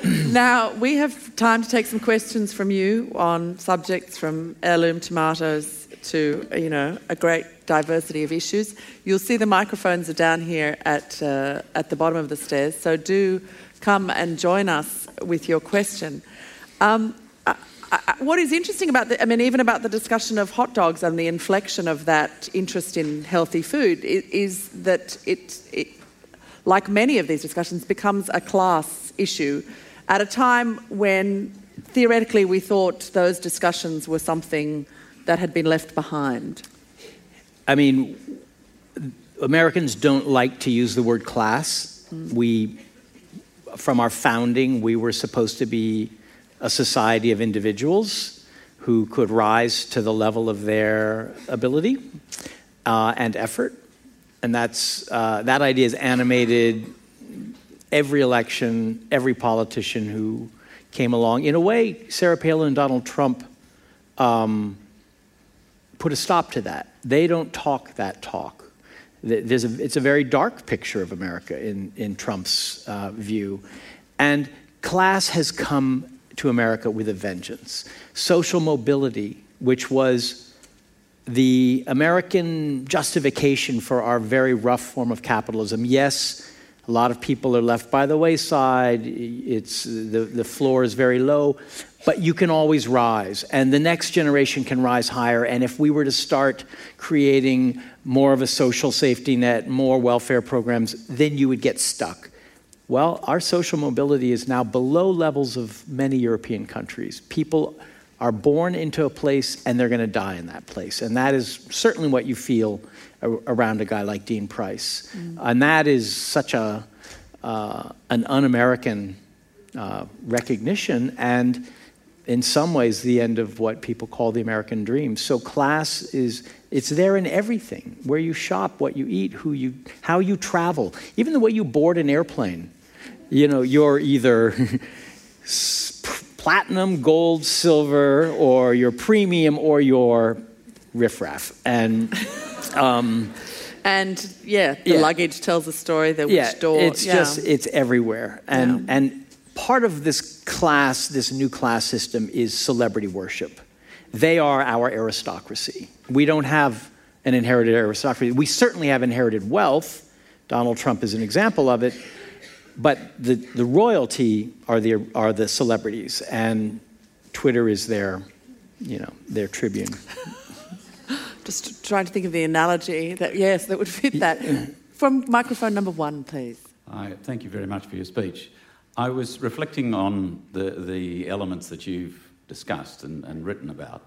now, we have time to take some questions from you on subjects from heirloom tomatoes to, you know, a great diversity of issues. You'll see the microphones are down here at, uh, at the bottom of the stairs, so do come and join us with your question. Um, what is interesting about the, I mean, even about the discussion of hot dogs and the inflection of that interest in healthy food is, is that it, it, like many of these discussions, becomes a class issue at a time when theoretically we thought those discussions were something that had been left behind. I mean, Americans don't like to use the word class. Mm. We, from our founding, we were supposed to be a society of individuals who could rise to the level of their ability uh, and effort. And that's, uh, that idea has animated every election, every politician who came along. In a way, Sarah Palin and Donald Trump um, put a stop to that. They don't talk that talk. A, it's a very dark picture of America in, in Trump's uh, view. And class has come to America with a vengeance. Social mobility, which was the American justification for our very rough form of capitalism. Yes, a lot of people are left by the wayside. It's, the, the floor is very low, but you can always rise, and the next generation can rise higher. And if we were to start creating more of a social safety net, more welfare programs, then you would get stuck. Well, our social mobility is now below levels of many European countries. People are born into a place and they're going to die in that place. And that is certainly what you feel around a guy like Dean Price. Mm. And that is such a, uh, an un American uh, recognition and, in some ways, the end of what people call the American dream. So, class is. It's there in everything where you shop, what you eat, who you, how you travel, even the way you board an airplane you know, you're either platinum, gold, silver, or you're premium, or you're riffraff. And um, and yeah, the yeah. luggage tells a story. The yeah, door, it's yeah. just it's everywhere. And and part of this class, this new class system, is celebrity worship. They are our aristocracy. We don't have an inherited aristocracy. We certainly have inherited wealth. Donald Trump is an example of it but the, the royalty are the, are the celebrities, and Twitter is their, you know, their tribune. Just trying to think of the analogy that, yes, that would fit that. From microphone number one, please. I thank you very much for your speech. I was reflecting on the, the elements that you've discussed and, and written about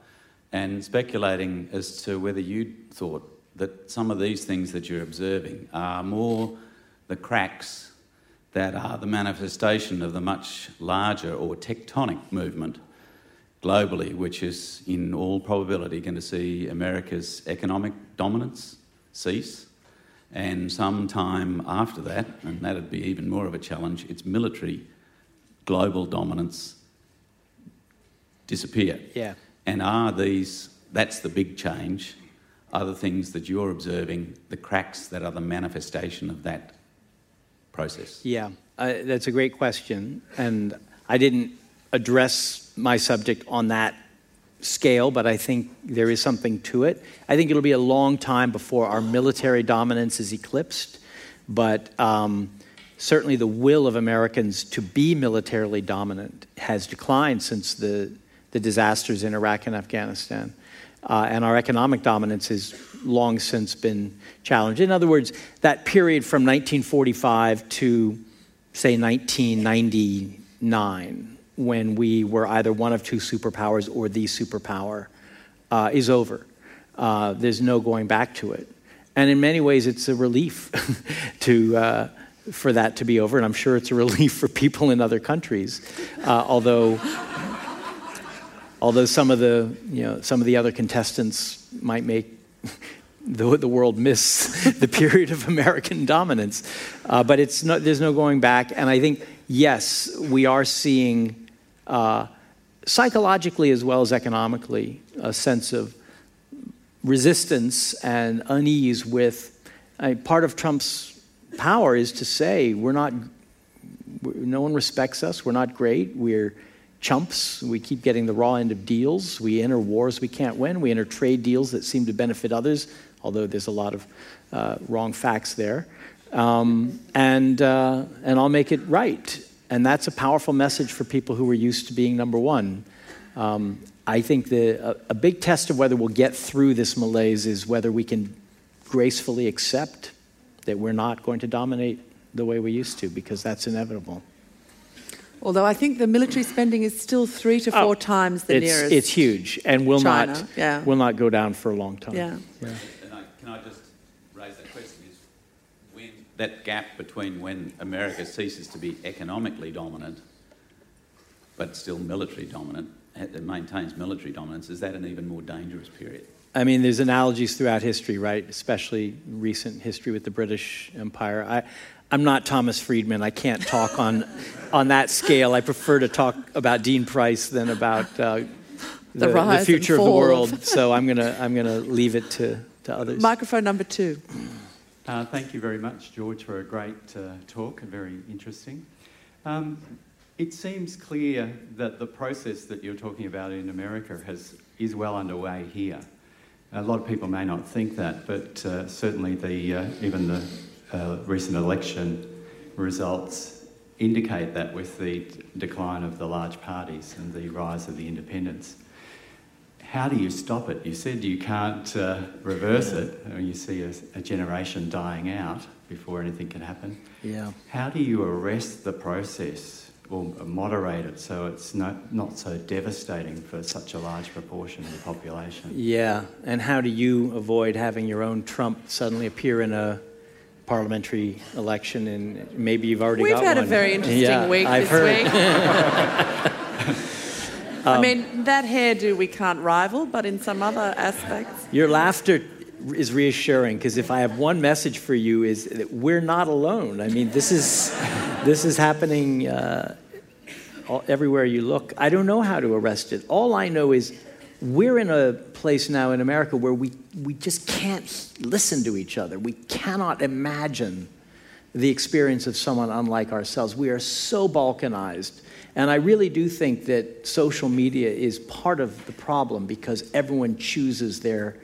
and speculating as to whether you thought that some of these things that you're observing are more the cracks that are the manifestation of the much larger or tectonic movement globally, which is in all probability going to see America's economic dominance cease. And some time after that, and that'd be even more of a challenge, its military global dominance disappear. Yeah. And are these, that's the big change, are the things that you're observing, the cracks that are the manifestation of that process? Yeah, uh, that's a great question. And I didn't address my subject on that scale, but I think there is something to it. I think it'll be a long time before our military dominance is eclipsed, but um, certainly the will of Americans to be militarily dominant has declined since the, the disasters in Iraq and Afghanistan. Uh, and our economic dominance has long since been challenged. In other words, that period from 1945 to say, 1999, when we were either one of two superpowers or the superpower, uh, is over. Uh, there's no going back to it. And in many ways, it's a relief to, uh, for that to be over. And I'm sure it's a relief for people in other countries. Uh, although, although some of the, you know, some of the other contestants might make the, the world miss the period of American dominance. Uh, but it's no, there's no going back. And I think, yes, we are seeing uh, psychologically as well as economically a sense of resistance and unease with uh, part of Trump's power is to say we're not no one respects us we're not great we're chumps we keep getting the raw end of deals we enter wars we can't win we enter trade deals that seem to benefit others although there's a lot of uh, wrong facts there. Um, and uh, and I'll make it right and that's a powerful message for people who are used to being number one um, I think the, a, a big test of whether we'll get through this malaise is whether we can gracefully accept that we're not going to dominate the way we used to, because that's inevitable. Although I think the military spending is still three to four oh, times the it's, nearest. It's huge and will China. not yeah. will not go down for a long time. Yeah. yeah. I, can I just raise that question? Is when that gap between when America ceases to be economically dominant, but still military dominant, that maintains military dominance, is that an even more dangerous period? I mean, there's analogies throughout history, right? Especially recent history with the British Empire. I, I'm not Thomas Friedman. I can't talk on, on that scale. I prefer to talk about Dean Price than about uh, the, the, the, future of the world. so I'm going to I'm gonna leave it to, to others. Microphone number two. Uh, thank you very much, George, for a great uh, talk and very interesting. Um, it seems clear that the process that you're talking about in America has, is well underway here. A lot of people may not think that, but uh, certainly the, uh, even the uh, recent election results indicate that with the decline of the large parties and the rise of the independents. How do you stop it? You said you can't uh, reverse it, or you see a, a generation dying out before anything can happen. Yeah. How do you arrest the process or moderate it so it's not, not so devastating for such a large proportion of the population. Yeah, and how do you avoid having your own Trump suddenly appear in a parliamentary election and maybe you've already We've got had one. a very interesting yeah, week I've this heard. week. um, I mean, that hairdo we can't rival, but in some other aspects. Your laughter is reassuring because if I have one message for you is that we're not alone. I mean, this is this is happening uh, all, everywhere you look. I don't know how to arrest it. All I know is we're in a place now in America where we we just can't listen to each other. We cannot imagine the experience of someone unlike ourselves. We are so balkanized. And I really do think that social media is part of the problem because everyone chooses their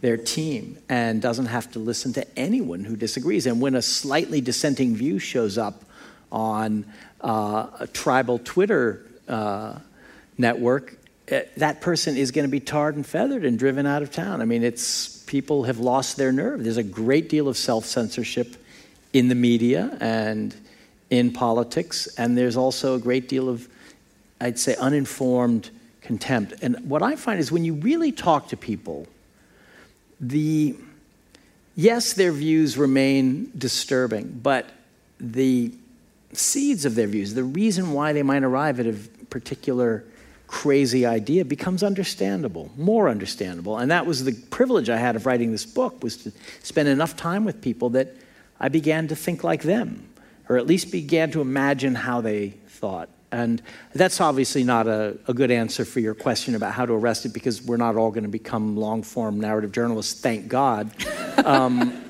their team and doesn't have to listen to anyone who disagrees. And when a slightly dissenting view shows up on uh, a tribal Twitter uh, network, uh, that person is going to be tarred and feathered and driven out of town. I mean, it's people have lost their nerve. There's a great deal of self censorship in the media and in politics, and there's also a great deal of, I'd say, uninformed contempt. And what I find is when you really talk to people, the yes, their views remain disturbing, but the seeds of their views, the reason why they might arrive at a particular crazy idea becomes understandable, more understandable. And that was the privilege I had of writing this book was to spend enough time with people that I began to think like them, or at least began to imagine how they thought. And that's obviously not a, a, good answer for your question about how to arrest it because we're not all going to become long form narrative journalists, thank God. Um,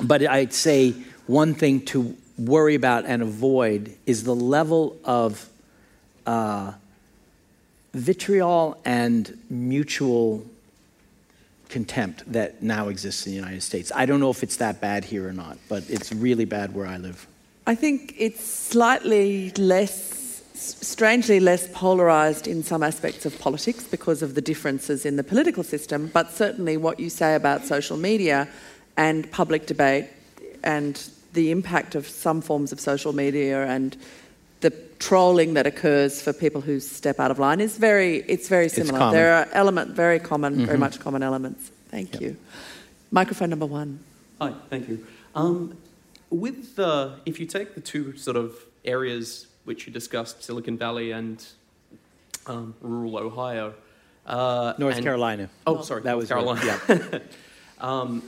but I'd say one thing to worry about and avoid is the level of uh, vitriol and mutual contempt that now exists in the United States. I don't know if it's that bad here or not, but it's really bad where I live. I think it's slightly less strangely less polarised in some aspects of politics because of the differences in the political system, but certainly what you say about social media and public debate and the impact of some forms of social media and the trolling that occurs for people who step out of line is very it's very similar. It's there are element very common, mm-hmm. very much common elements. Thank yep. you. Microphone number one. Hi, thank you. Um, with the, if you take the two sort of areas which you discussed, Silicon Valley and um, rural Ohio, uh, North and, Carolina. Oh, sorry, that was Carolina. yeah. um,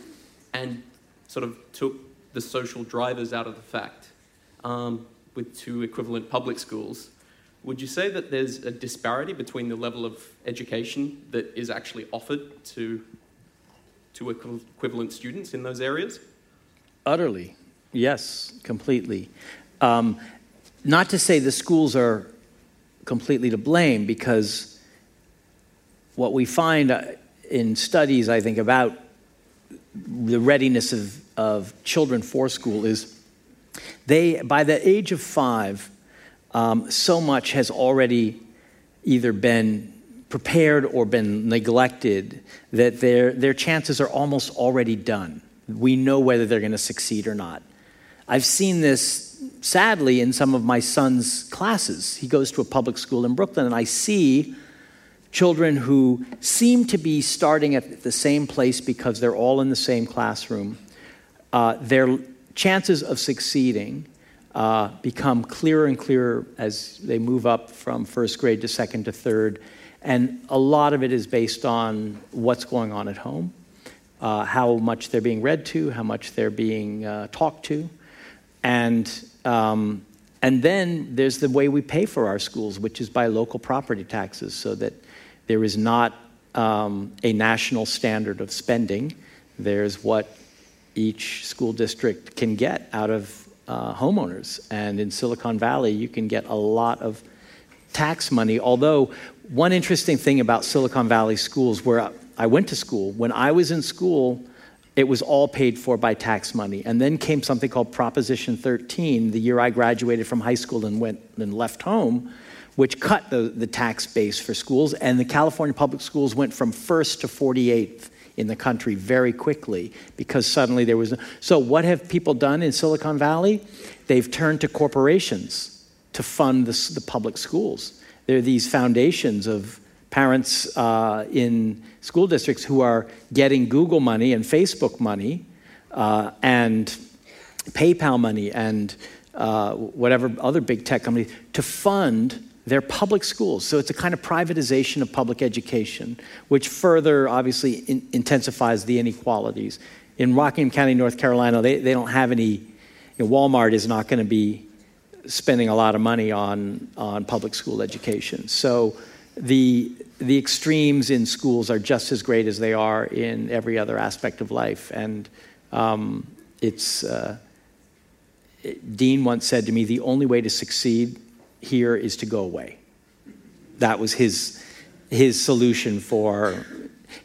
and sort of took the social drivers out of the fact um, with two equivalent public schools. Would you say that there's a disparity between the level of education that is actually offered to to equivalent students in those areas? Utterly, yes, completely. Um, not to say the schools are completely to blame, because what we find uh, in studies, I think, about the readiness of, of children for school is they, by the age of five, um, so much has already either been prepared or been neglected that their, their chances are almost already done. We know whether they're going to succeed or not. I've seen this sadly in some of my son's classes. He goes to a public school in Brooklyn, and I see children who seem to be starting at the same place because they're all in the same classroom. Uh, their chances of succeeding uh, become clearer and clearer as they move up from first grade to second to third. And a lot of it is based on what's going on at home, uh, how much they're being read to, how much they're being uh, talked to. And, um, and then there's the way we pay for our schools, which is by local property taxes, so that there is not um, a national standard of spending. There's what each school district can get out of uh, homeowners. And in Silicon Valley, you can get a lot of tax money. Although, one interesting thing about Silicon Valley schools, where I went to school, when I was in school, it was all paid for by tax money. And then came something called Proposition 13, the year I graduated from high school and went and left home, which cut the, the tax base for schools. And the California public schools went from first to 48th in the country very quickly because suddenly there was. So, what have people done in Silicon Valley? They've turned to corporations to fund the, the public schools. There are these foundations of parents uh, in school districts who are getting Google money and Facebook money uh, and PayPal money and uh, whatever other big tech company to fund their public schools. So it's a kind of privatization of public education, which further obviously in, intensifies the inequalities. In Rockingham County, North Carolina, they, they don't have any, you know, Walmart is not going to be spending a lot of money on, on public school education. So the, the extremes in schools are just as great as they are in every other aspect of life. And um, it's, uh, Dean once said to me, the only way to succeed here is to go away. That was his, his solution for.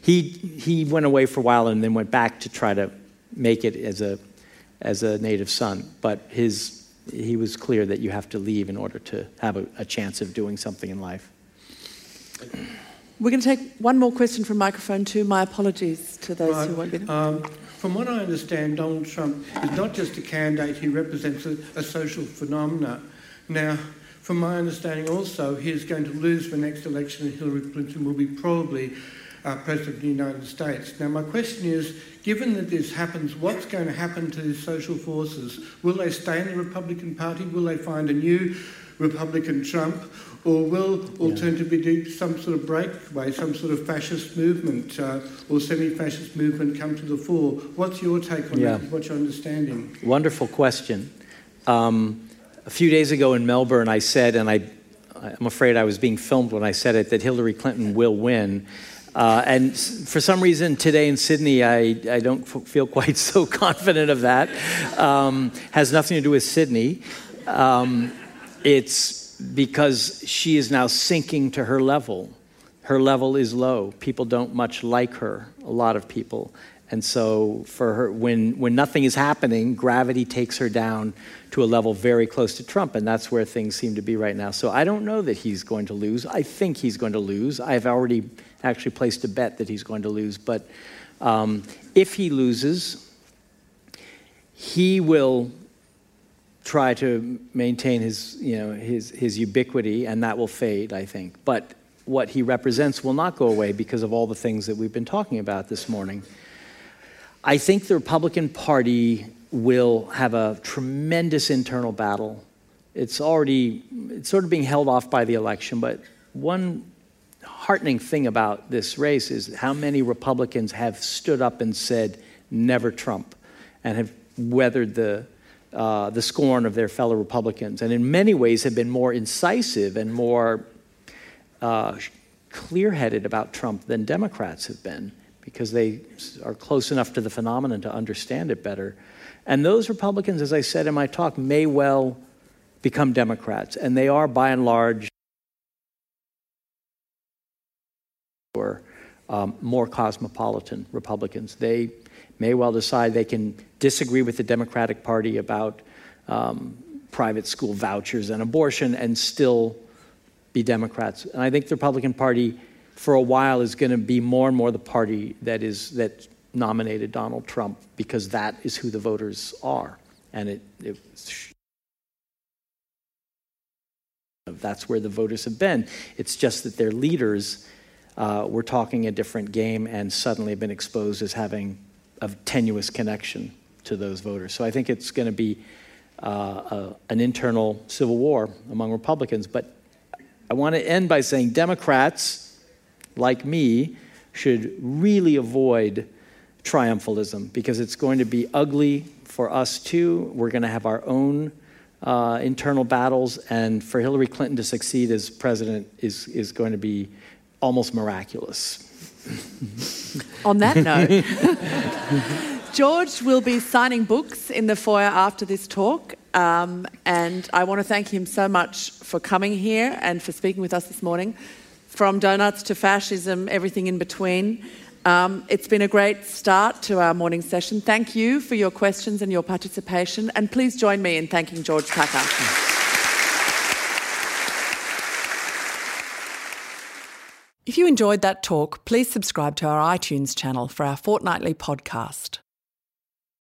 He, he went away for a while and then went back to try to make it as a, as a native son. But his, he was clear that you have to leave in order to have a, a chance of doing something in life. We're going to take one more question from microphone two. My apologies to those right. who won't be there. Um, from what I understand, Donald Trump is not just a candidate, he represents a, a social phenomena. Now, from my understanding also, he is going to lose the next election and Hillary Clinton will be probably uh, President of the United States. Now, my question is given that this happens, what's going to happen to these social forces? Will they stay in the Republican Party? Will they find a new Republican Trump? Or will alternatively do some sort of breakaway, some sort of fascist movement uh, or semi fascist movement come to the fore? What's your take on yeah. that? What's your understanding? Wonderful question. Um, a few days ago in Melbourne, I said, and I, I'm afraid I was being filmed when I said it, that Hillary Clinton will win. Uh, and for some reason today in Sydney, I, I don't f- feel quite so confident of that. Um, has nothing to do with Sydney. Um, it's because she is now sinking to her level. Her level is low. People don't much like her, a lot of people. And so, for her, when, when nothing is happening, gravity takes her down to a level very close to Trump, and that's where things seem to be right now. So, I don't know that he's going to lose. I think he's going to lose. I've already actually placed a bet that he's going to lose. But um, if he loses, he will try to maintain his, you know, his, his ubiquity, and that will fade, I think. But what he represents will not go away because of all the things that we've been talking about this morning. I think the Republican Party will have a tremendous internal battle. It's already it's sort of being held off by the election, but one heartening thing about this race is how many Republicans have stood up and said, never Trump, and have weathered the, uh, the scorn of their fellow Republicans, and in many ways have been more incisive and more uh, clear headed about Trump than Democrats have been because they are close enough to the phenomenon to understand it better. And those Republicans, as I said in my talk, may well become Democrats, and they are by and large um, more cosmopolitan Republicans. They may well decide they can disagree with the Democratic Party about um, private school vouchers and abortion and still be Democrats. And I think the Republican Party, for a while, is going to be more and more the party that is that nominated Donald Trump because that is who the voters are, and it, it that's where the voters have been. It's just that their leaders uh, were talking a different game and suddenly have been exposed as having a tenuous connection to those voters. So I think it's going to be uh, a, an internal civil war among Republicans. But I want to end by saying Democrats, like me, should really avoid triumphalism because it's going to be ugly for us too. We're going to have our own uh, internal battles, and for Hillary Clinton to succeed as president is, is going to be almost miraculous. On that note, George will be signing books in the foyer after this talk. Um, and I want to thank him so much for coming here and for speaking with us this morning. From donuts to fascism, everything in between. Um, it's been a great start to our morning session. Thank you for your questions and your participation. And please join me in thanking George Packer. If you enjoyed that talk, please subscribe to our iTunes channel for our fortnightly podcast.